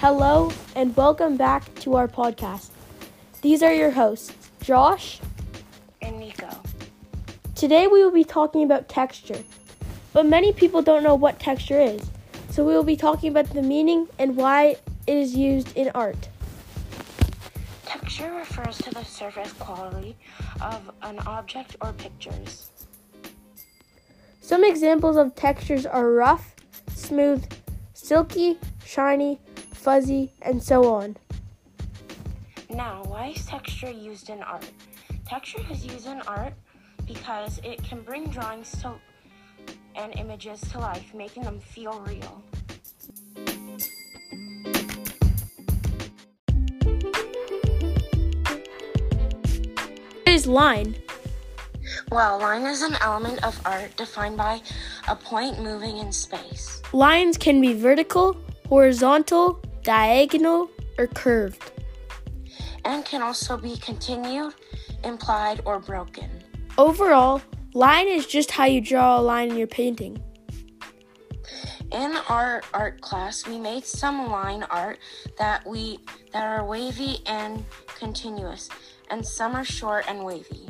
Hello, and welcome back to our podcast. These are your hosts, Josh and Nico. Today we will be talking about texture, but many people don't know what texture is, so we will be talking about the meaning and why it is used in art. Texture refers to the surface quality of an object or pictures. Some examples of textures are rough, smooth, silky, shiny, fuzzy, and so on. Now, why is texture used in art? Texture is used in art because it can bring drawings to, and images to life, making them feel real. What is line? Well, line is an element of art defined by a point moving in space. Lines can be vertical, horizontal, diagonal, or curved. And can also be continued, implied, or broken. Overall, line is just how you draw a line in your painting. In our art class, we made some line art that we that are wavy and continuous, and some are short and wavy.